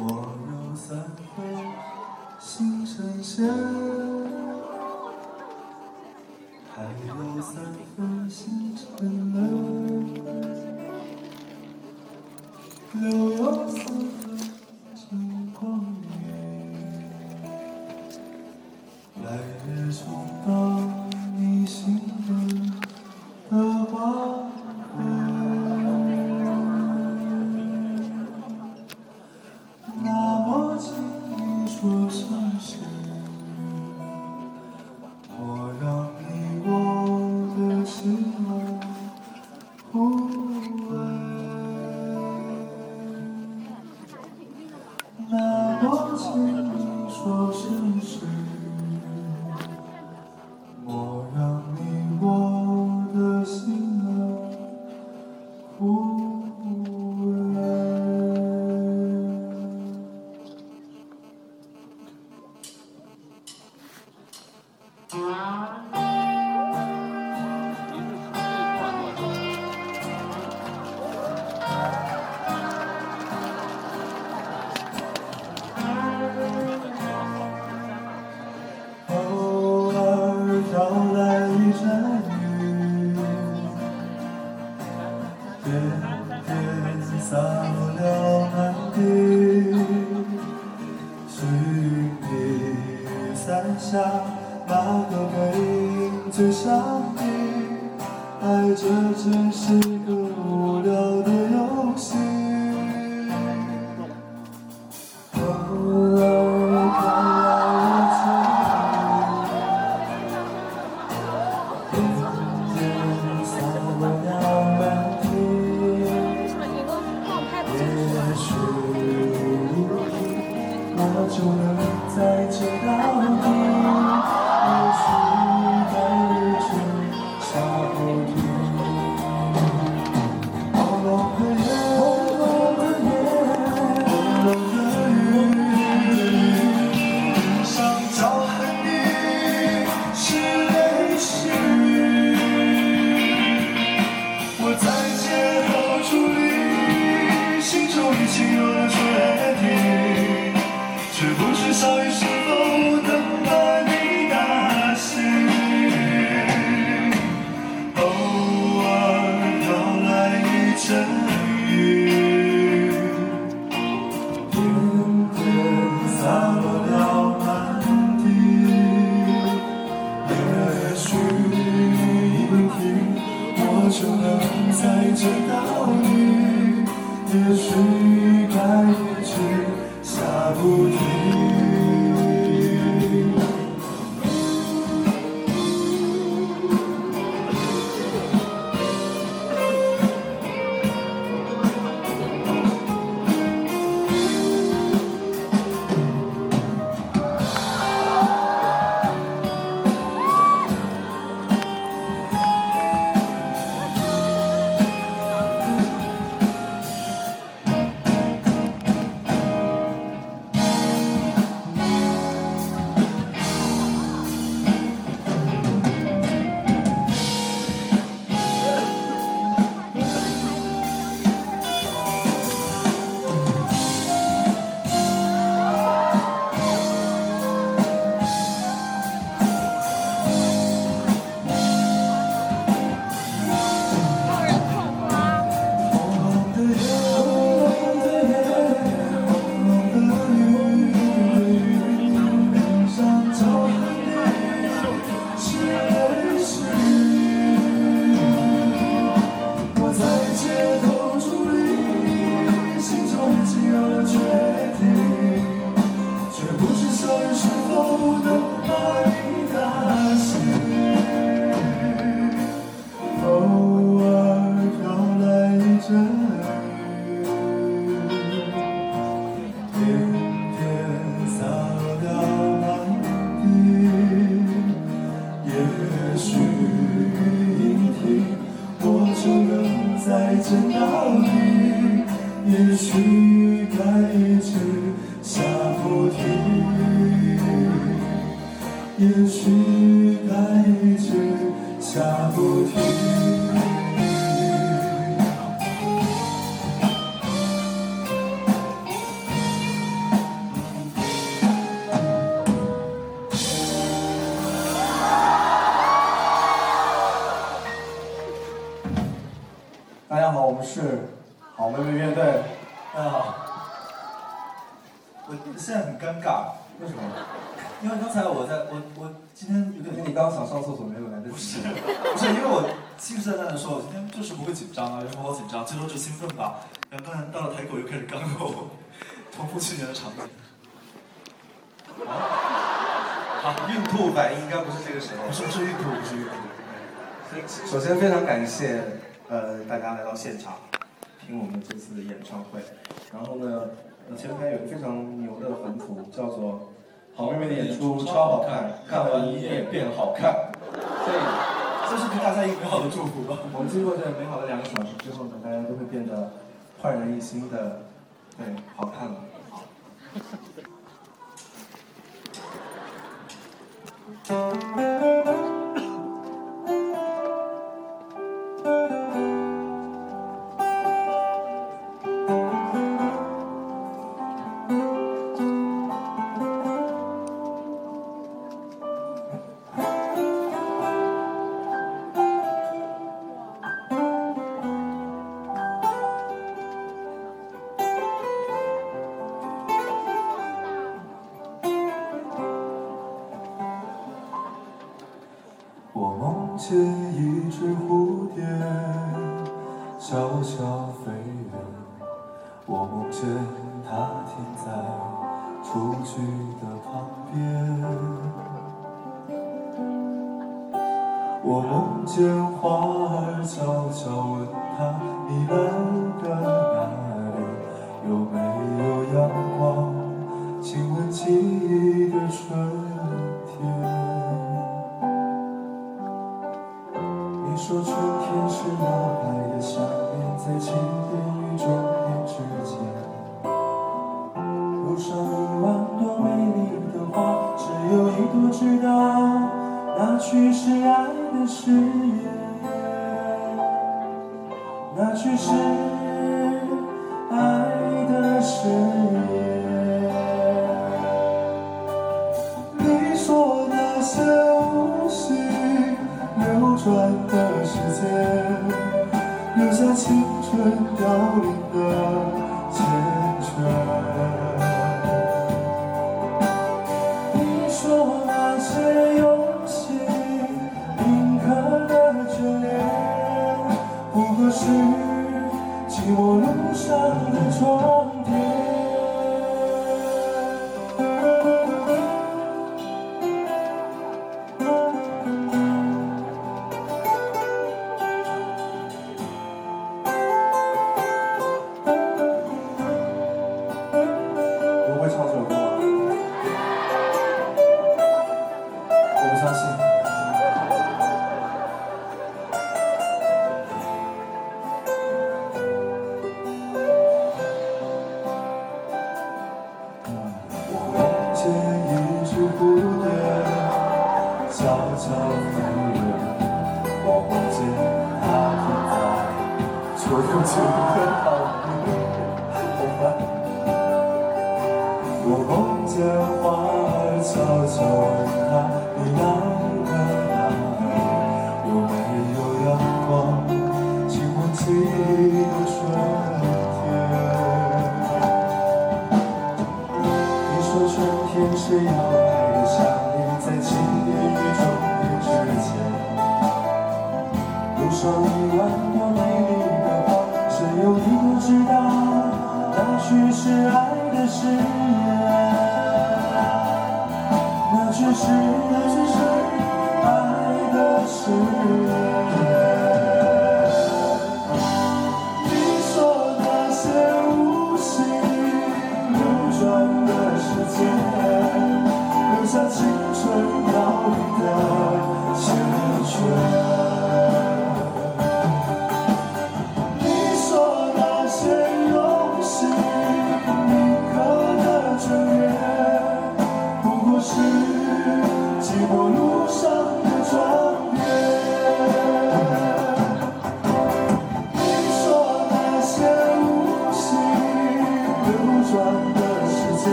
我有三分星辰线，还有三分星辰泪，留有三。反应应该不是这个时候，是不是不是预？首先非常感谢，呃，大家来到现场听我们这次的演唱会。然后呢，前排有个非常牛的横幅，叫做“好妹妹的演出超好看，看完你也变好看。”对，这是给大家一个美好的祝福吧。我们经过这美好的两个小时之后呢，大家都会变得焕然一新的，对，好看了，好。Thank you. 留下青春凋零的缱绻。你说那些用心铭刻的眷恋，不过是寂寞路上的错。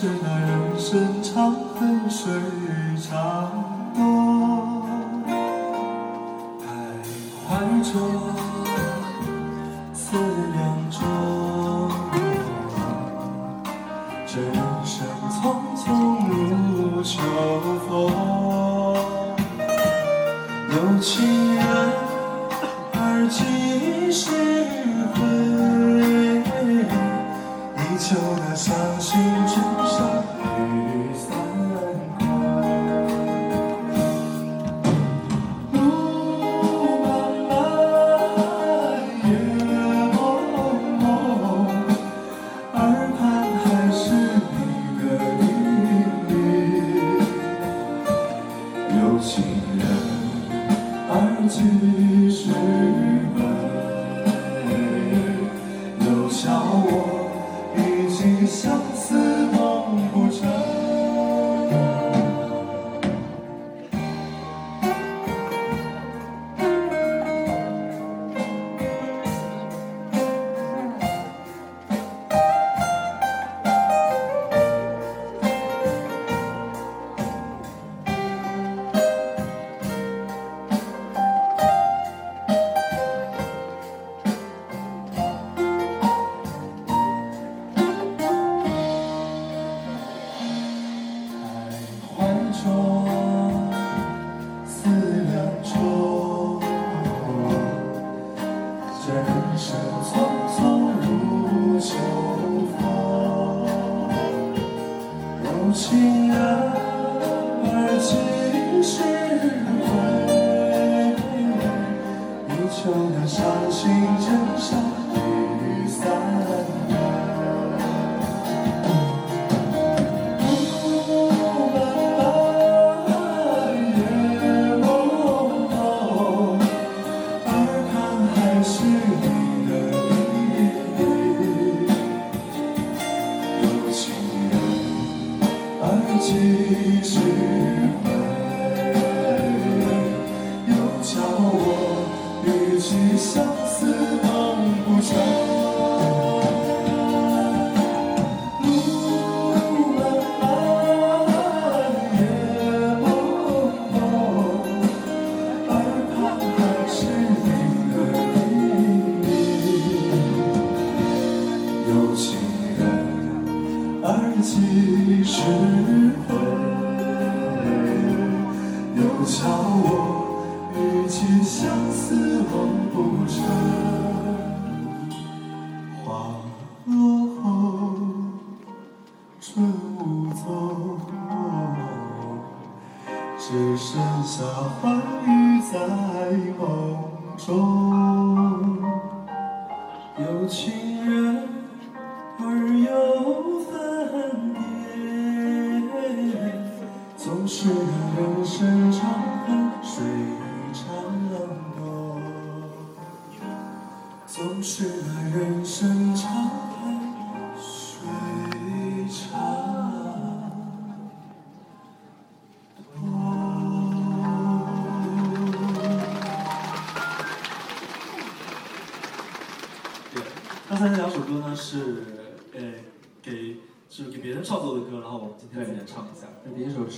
是那人生长恨水长东徘徊中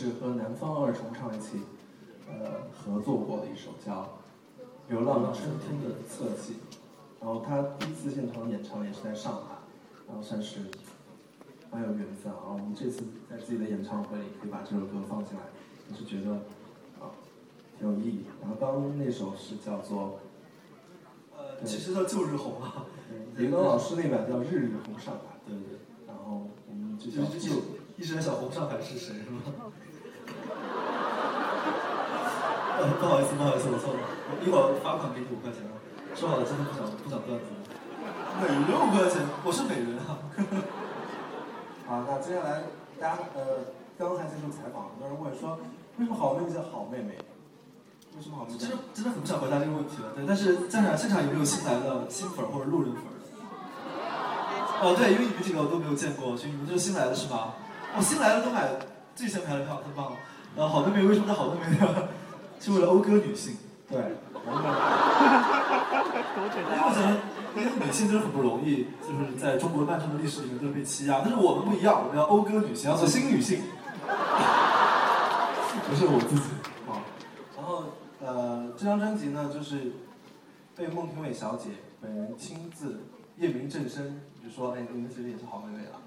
是和南方二重唱一起，呃，合作过的一首叫《流浪到春天的侧记》，然后他第一次现场演唱也是在上海，然后算是蛮有缘分啊。我们这次在自己的演唱会里可以把这首歌放进来，我是觉得啊挺有意义。然后刚刚那首是叫做，呃，其实叫旧日红啊。林东老师那版叫《日日红上海》，对对。然后我们就就就一直在想红上海是谁是吗？呃，不好意思，不好意思，我错了。我一会儿罚款给你五块钱啊。说好了，真的不讲不讲段子。每人五块钱，我是每人啊。好，那接下来大家呃刚才接受采访，很多人问说，为什么好妹妹叫好妹妹？为什么好妹妹？真的真的很不想回答这个问题了，对。但是现场现场有没有新来的新粉或者路人粉？哦，对，因为你们几个我都没有见过，所以你们就是新来的是吗？哦，新来的都买最先排的票，太棒了。呃，好妹妹为什么叫好妹妹呢？是为了讴歌女性。对。因为我觉得，因为女性真的很不容易，就是在中国漫长的历史里面都是被欺压。但是我们不一样，我们要讴歌女性，要做新女性。不是我自己。啊。然后，呃，这张专辑呢，就是被孟庭苇小姐本人亲自验明正身。就说哎，你们其实也是好妹妹了，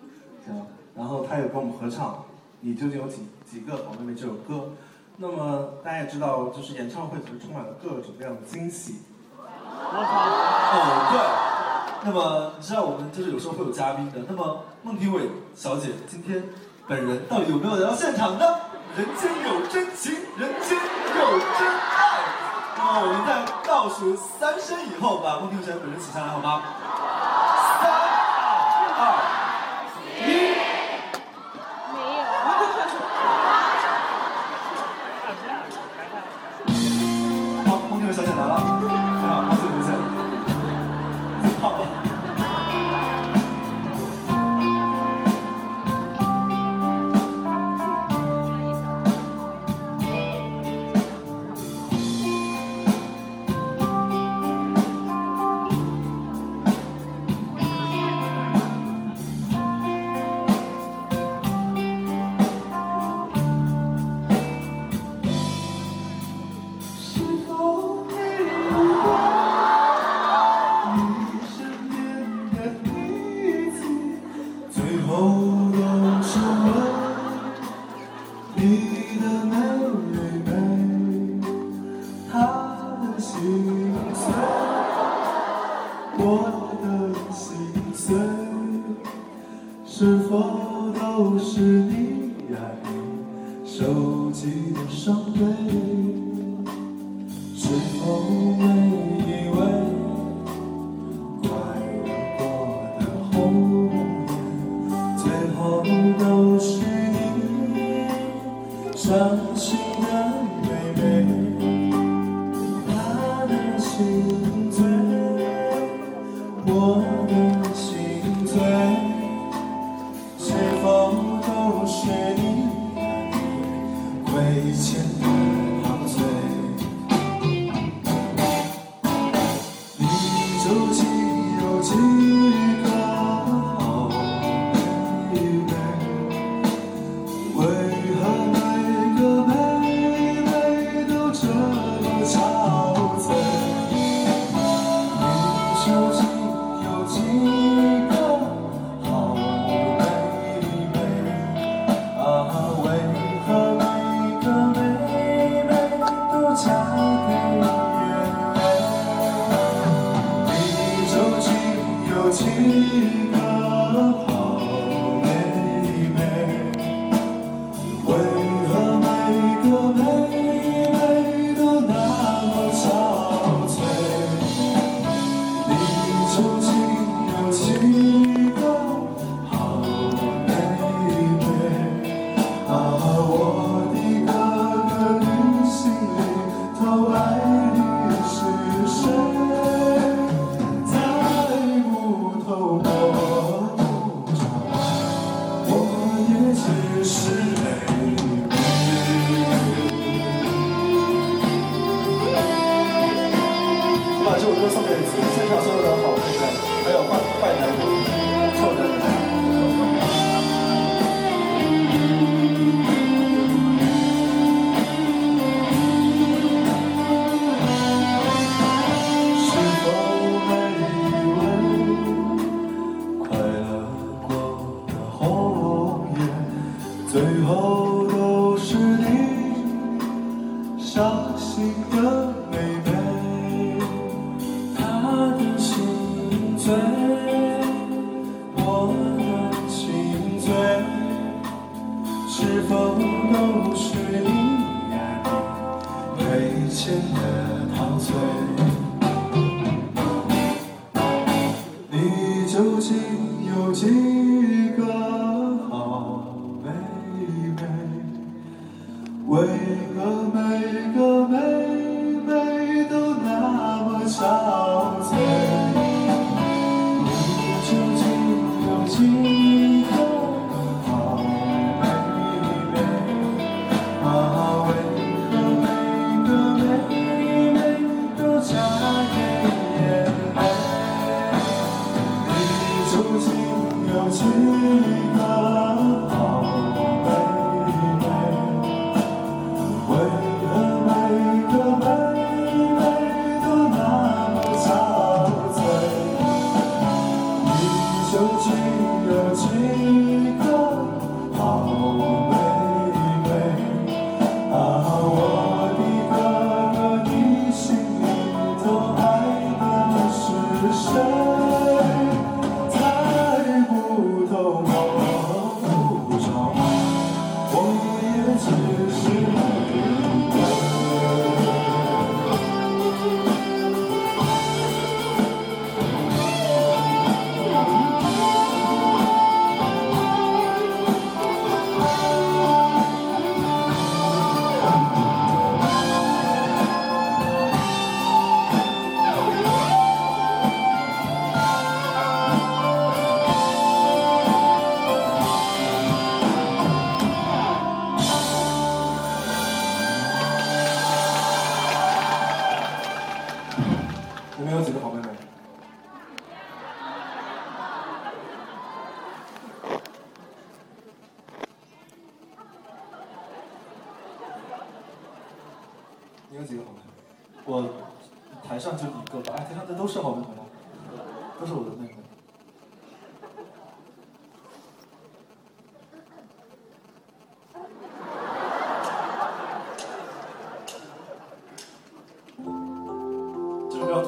行。然后她也跟我们合唱《你究竟有几几个好妹妹》这首歌。那么大家也知道，就是演唱会总是充满了各种各样的惊喜。哦，对。那么你知道我们就是有时候会有嘉宾的。那么孟庭苇小姐今天本人到底有没有来到现场呢？人间有真情，人间有真爱。那么我们在倒数三声以后，把孟庭苇小姐本人请上来，好吗？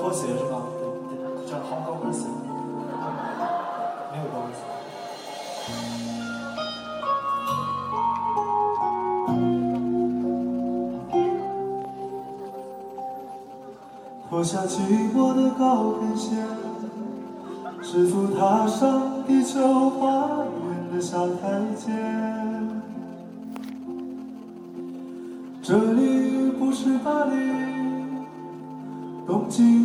高鞋是吗？对对，叫好高跟鞋，没有高跟鞋。脱下寂寞的高跟鞋，是否踏上地球花园的小台阶？这里不是巴黎，东京。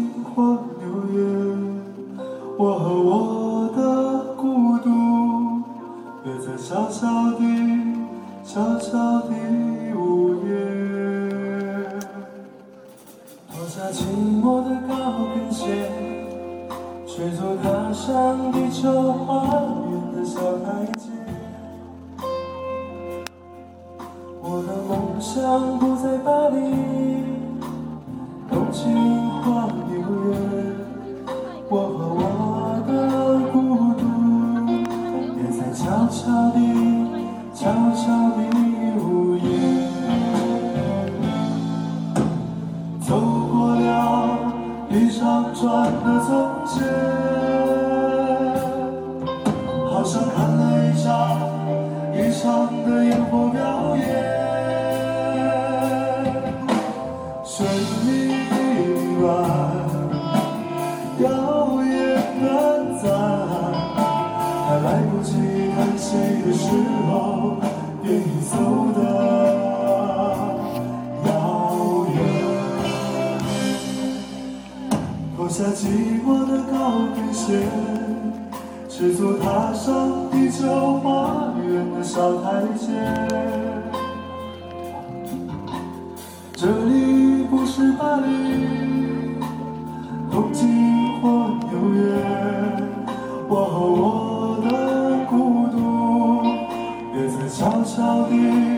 是足踏上地球花园的小台阶。这里不是巴黎、东京或纽约，我和我的孤独也在悄悄地。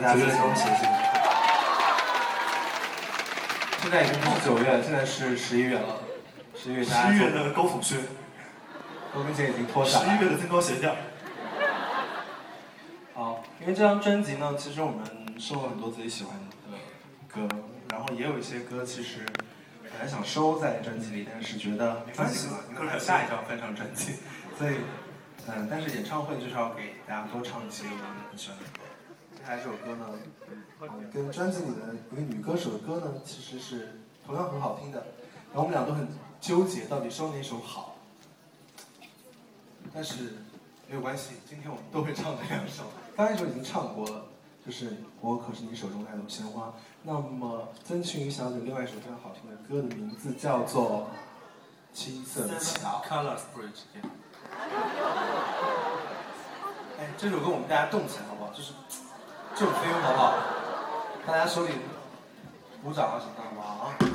大家，谢谢谢谢。现在已经不是九月，现在是十一月了。十一月，大家十一月的高筒靴，高跟鞋已经脱十下十一。月的增高鞋垫。好，因为这张专辑呢，其实我们收了很多自己喜欢的歌，然后也有一些歌其实本来想收在专辑里，但是觉得没关系嘛，因为还有下一张翻唱专辑，所以嗯，但是演唱会就是要给大家多唱一些我们很喜欢的歌。这首歌呢，嗯，跟专辑里的一个女歌手的歌呢，其实是同样很好听的，然后我们俩都很纠结到底收哪首好。但是没有关系，今天我们都会唱这两首。刚才一首已经唱过了，就是《我可是你手中那朵鲜花》。那么曾庆瑜小姐另外一首非常好听的歌的名字叫做《青色的桥》。Colors Bridge，哎，这首歌我们大家动起来好不好？就是就飞好不好？大家手里鼓掌啊什么的好不好啊？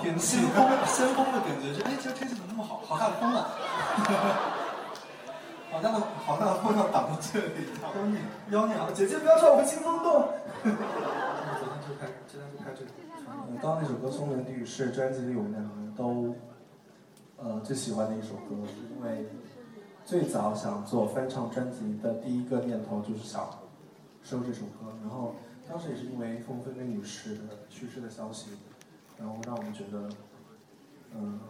天气，先锋先锋的感觉，就哎，今天天气怎么那么好，好大的风啊！好大的好大的风要挡到这里，妖孽妖孽啊！姐姐不要闯我心中洞。昨天就开，今天就开这个。呃刚刚那首歌《松林地语》是专辑里我们两个人都呃最喜欢的一首歌，因为最早想做翻唱专辑的第一个念头就是想收这首歌，然后当时也是因为凤飞飞女士的去世的消息，然后让我们觉得，嗯、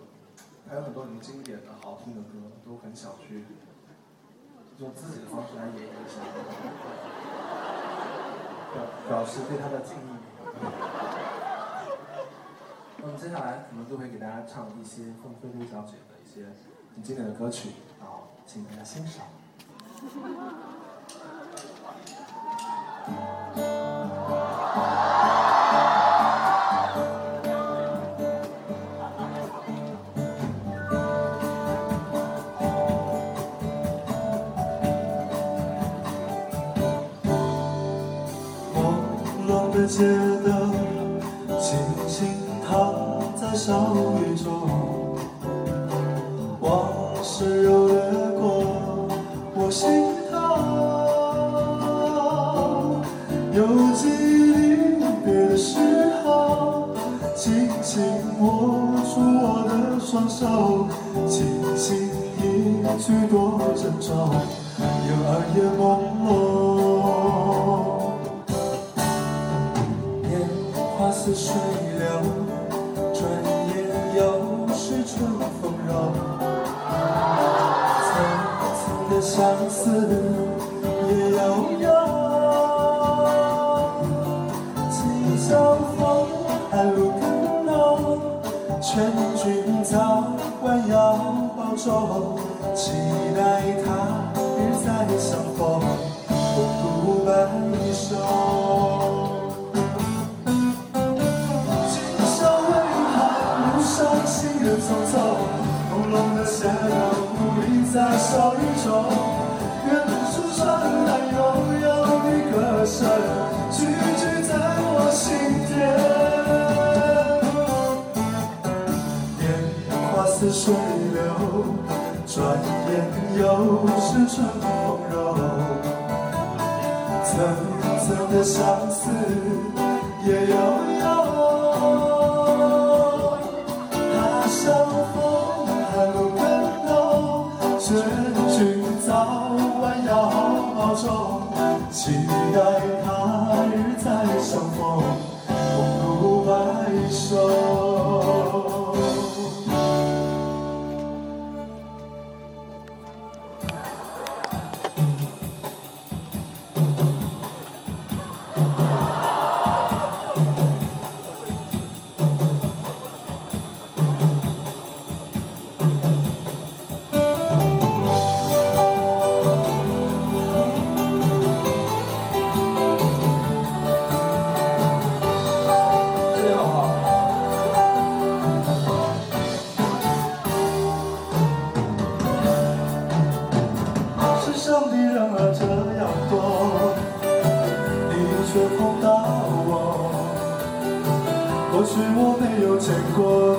还有很多很经典的好听的歌，都很想去用自己的方式来演绎一下，表表示对他的敬意。那么接下来我们就会给大家唱一些凤飞飞小姐的一些很经典的歌曲，然后请大家欣赏。街灯静静躺在小雨中往事又掠过我心头。犹记离别的时候轻轻握住我的双手轻轻一句多珍重游儿也朦胧。似水流，转眼又是春风柔。层层的相思也悠悠，今宵风寒露更浓，劝君早晚要保重，期待他日再相逢，共度一首。那小雨中，远处传来悠悠的歌声，句句在我心田。年华似水流，转眼又是春风柔。层层的相思，也有。school.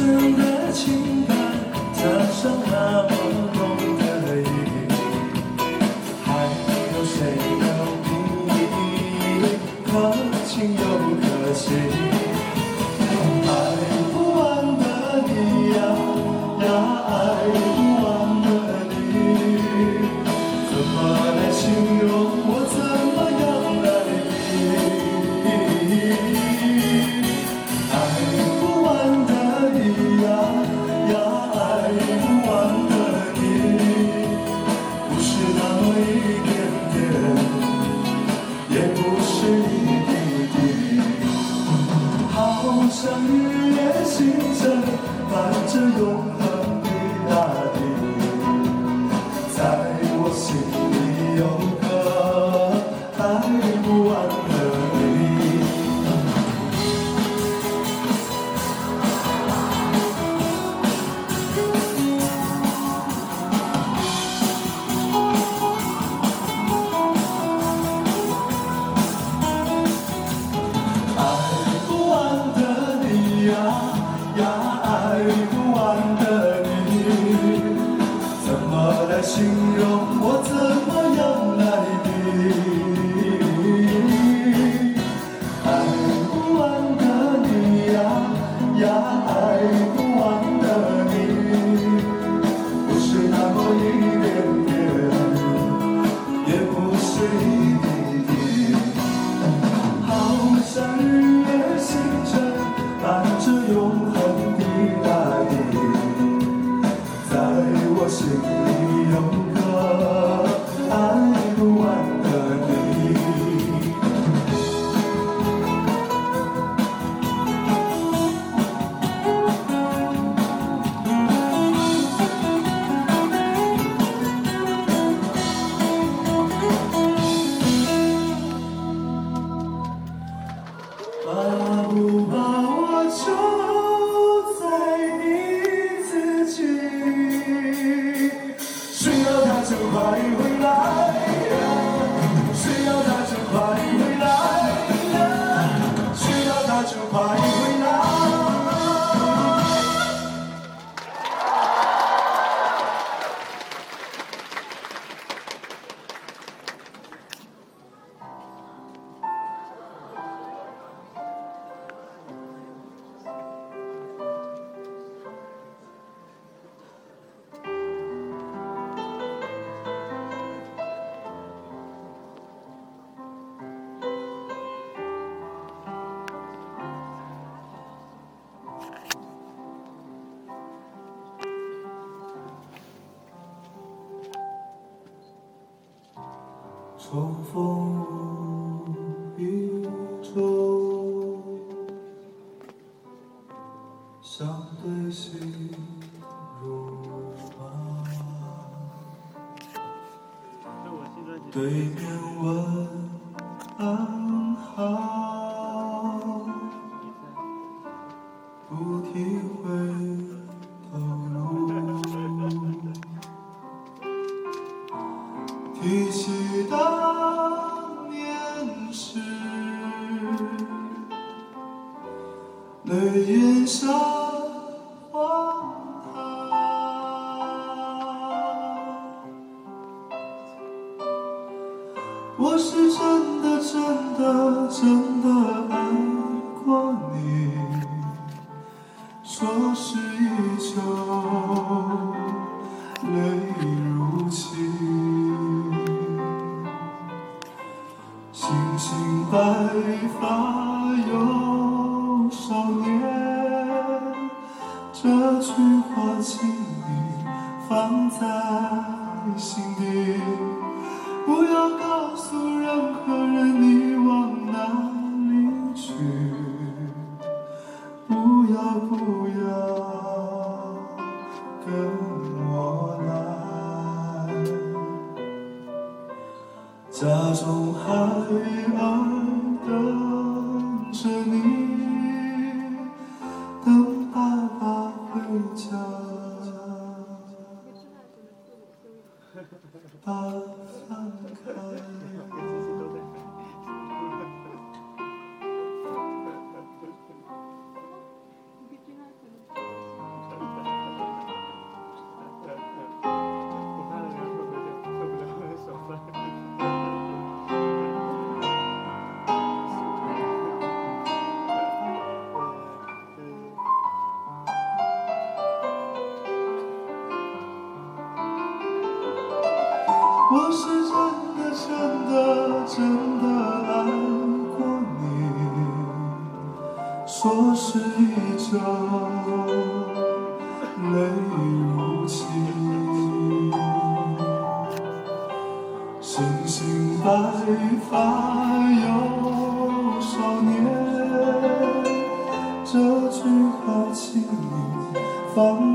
生的情我是真的真的真的爱过你说是依旧 for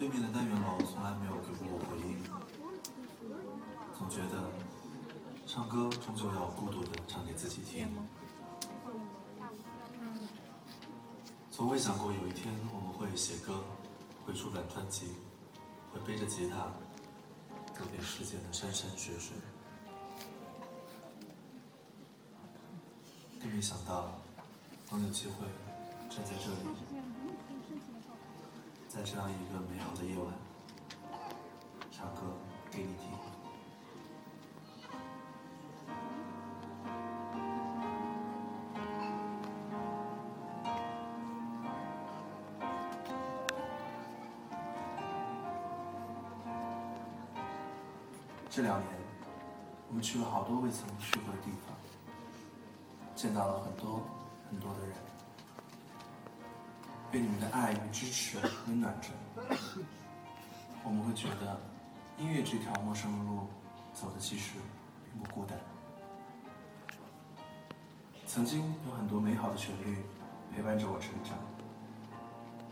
对面的单元楼从来没有给过我回应，总觉得唱歌终究要孤独的唱给自己听。从未想过有一天我们会写歌，会出版专辑，会背着吉他走遍世界的山山水水，更没想到能有机会站在这里。在这样一个美好的夜晚唱歌给你听。这两年我们去了好多未曾去过的地方见到了很多很多的人。被你们的爱与支持温暖着。我们会觉得，音乐这条陌生的路，走的其实并不孤单。曾经有很多美好的旋律陪伴着我成长，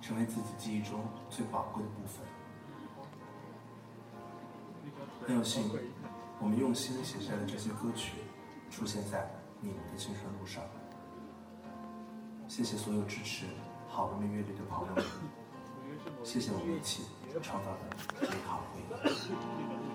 成为自己记忆中最宝贵的部分。很有幸，我们用心写下的这些歌曲，出现在你们的青春路上。谢谢所有支持好的音乐队的朋友们，谢谢我们一起创造的美好回忆。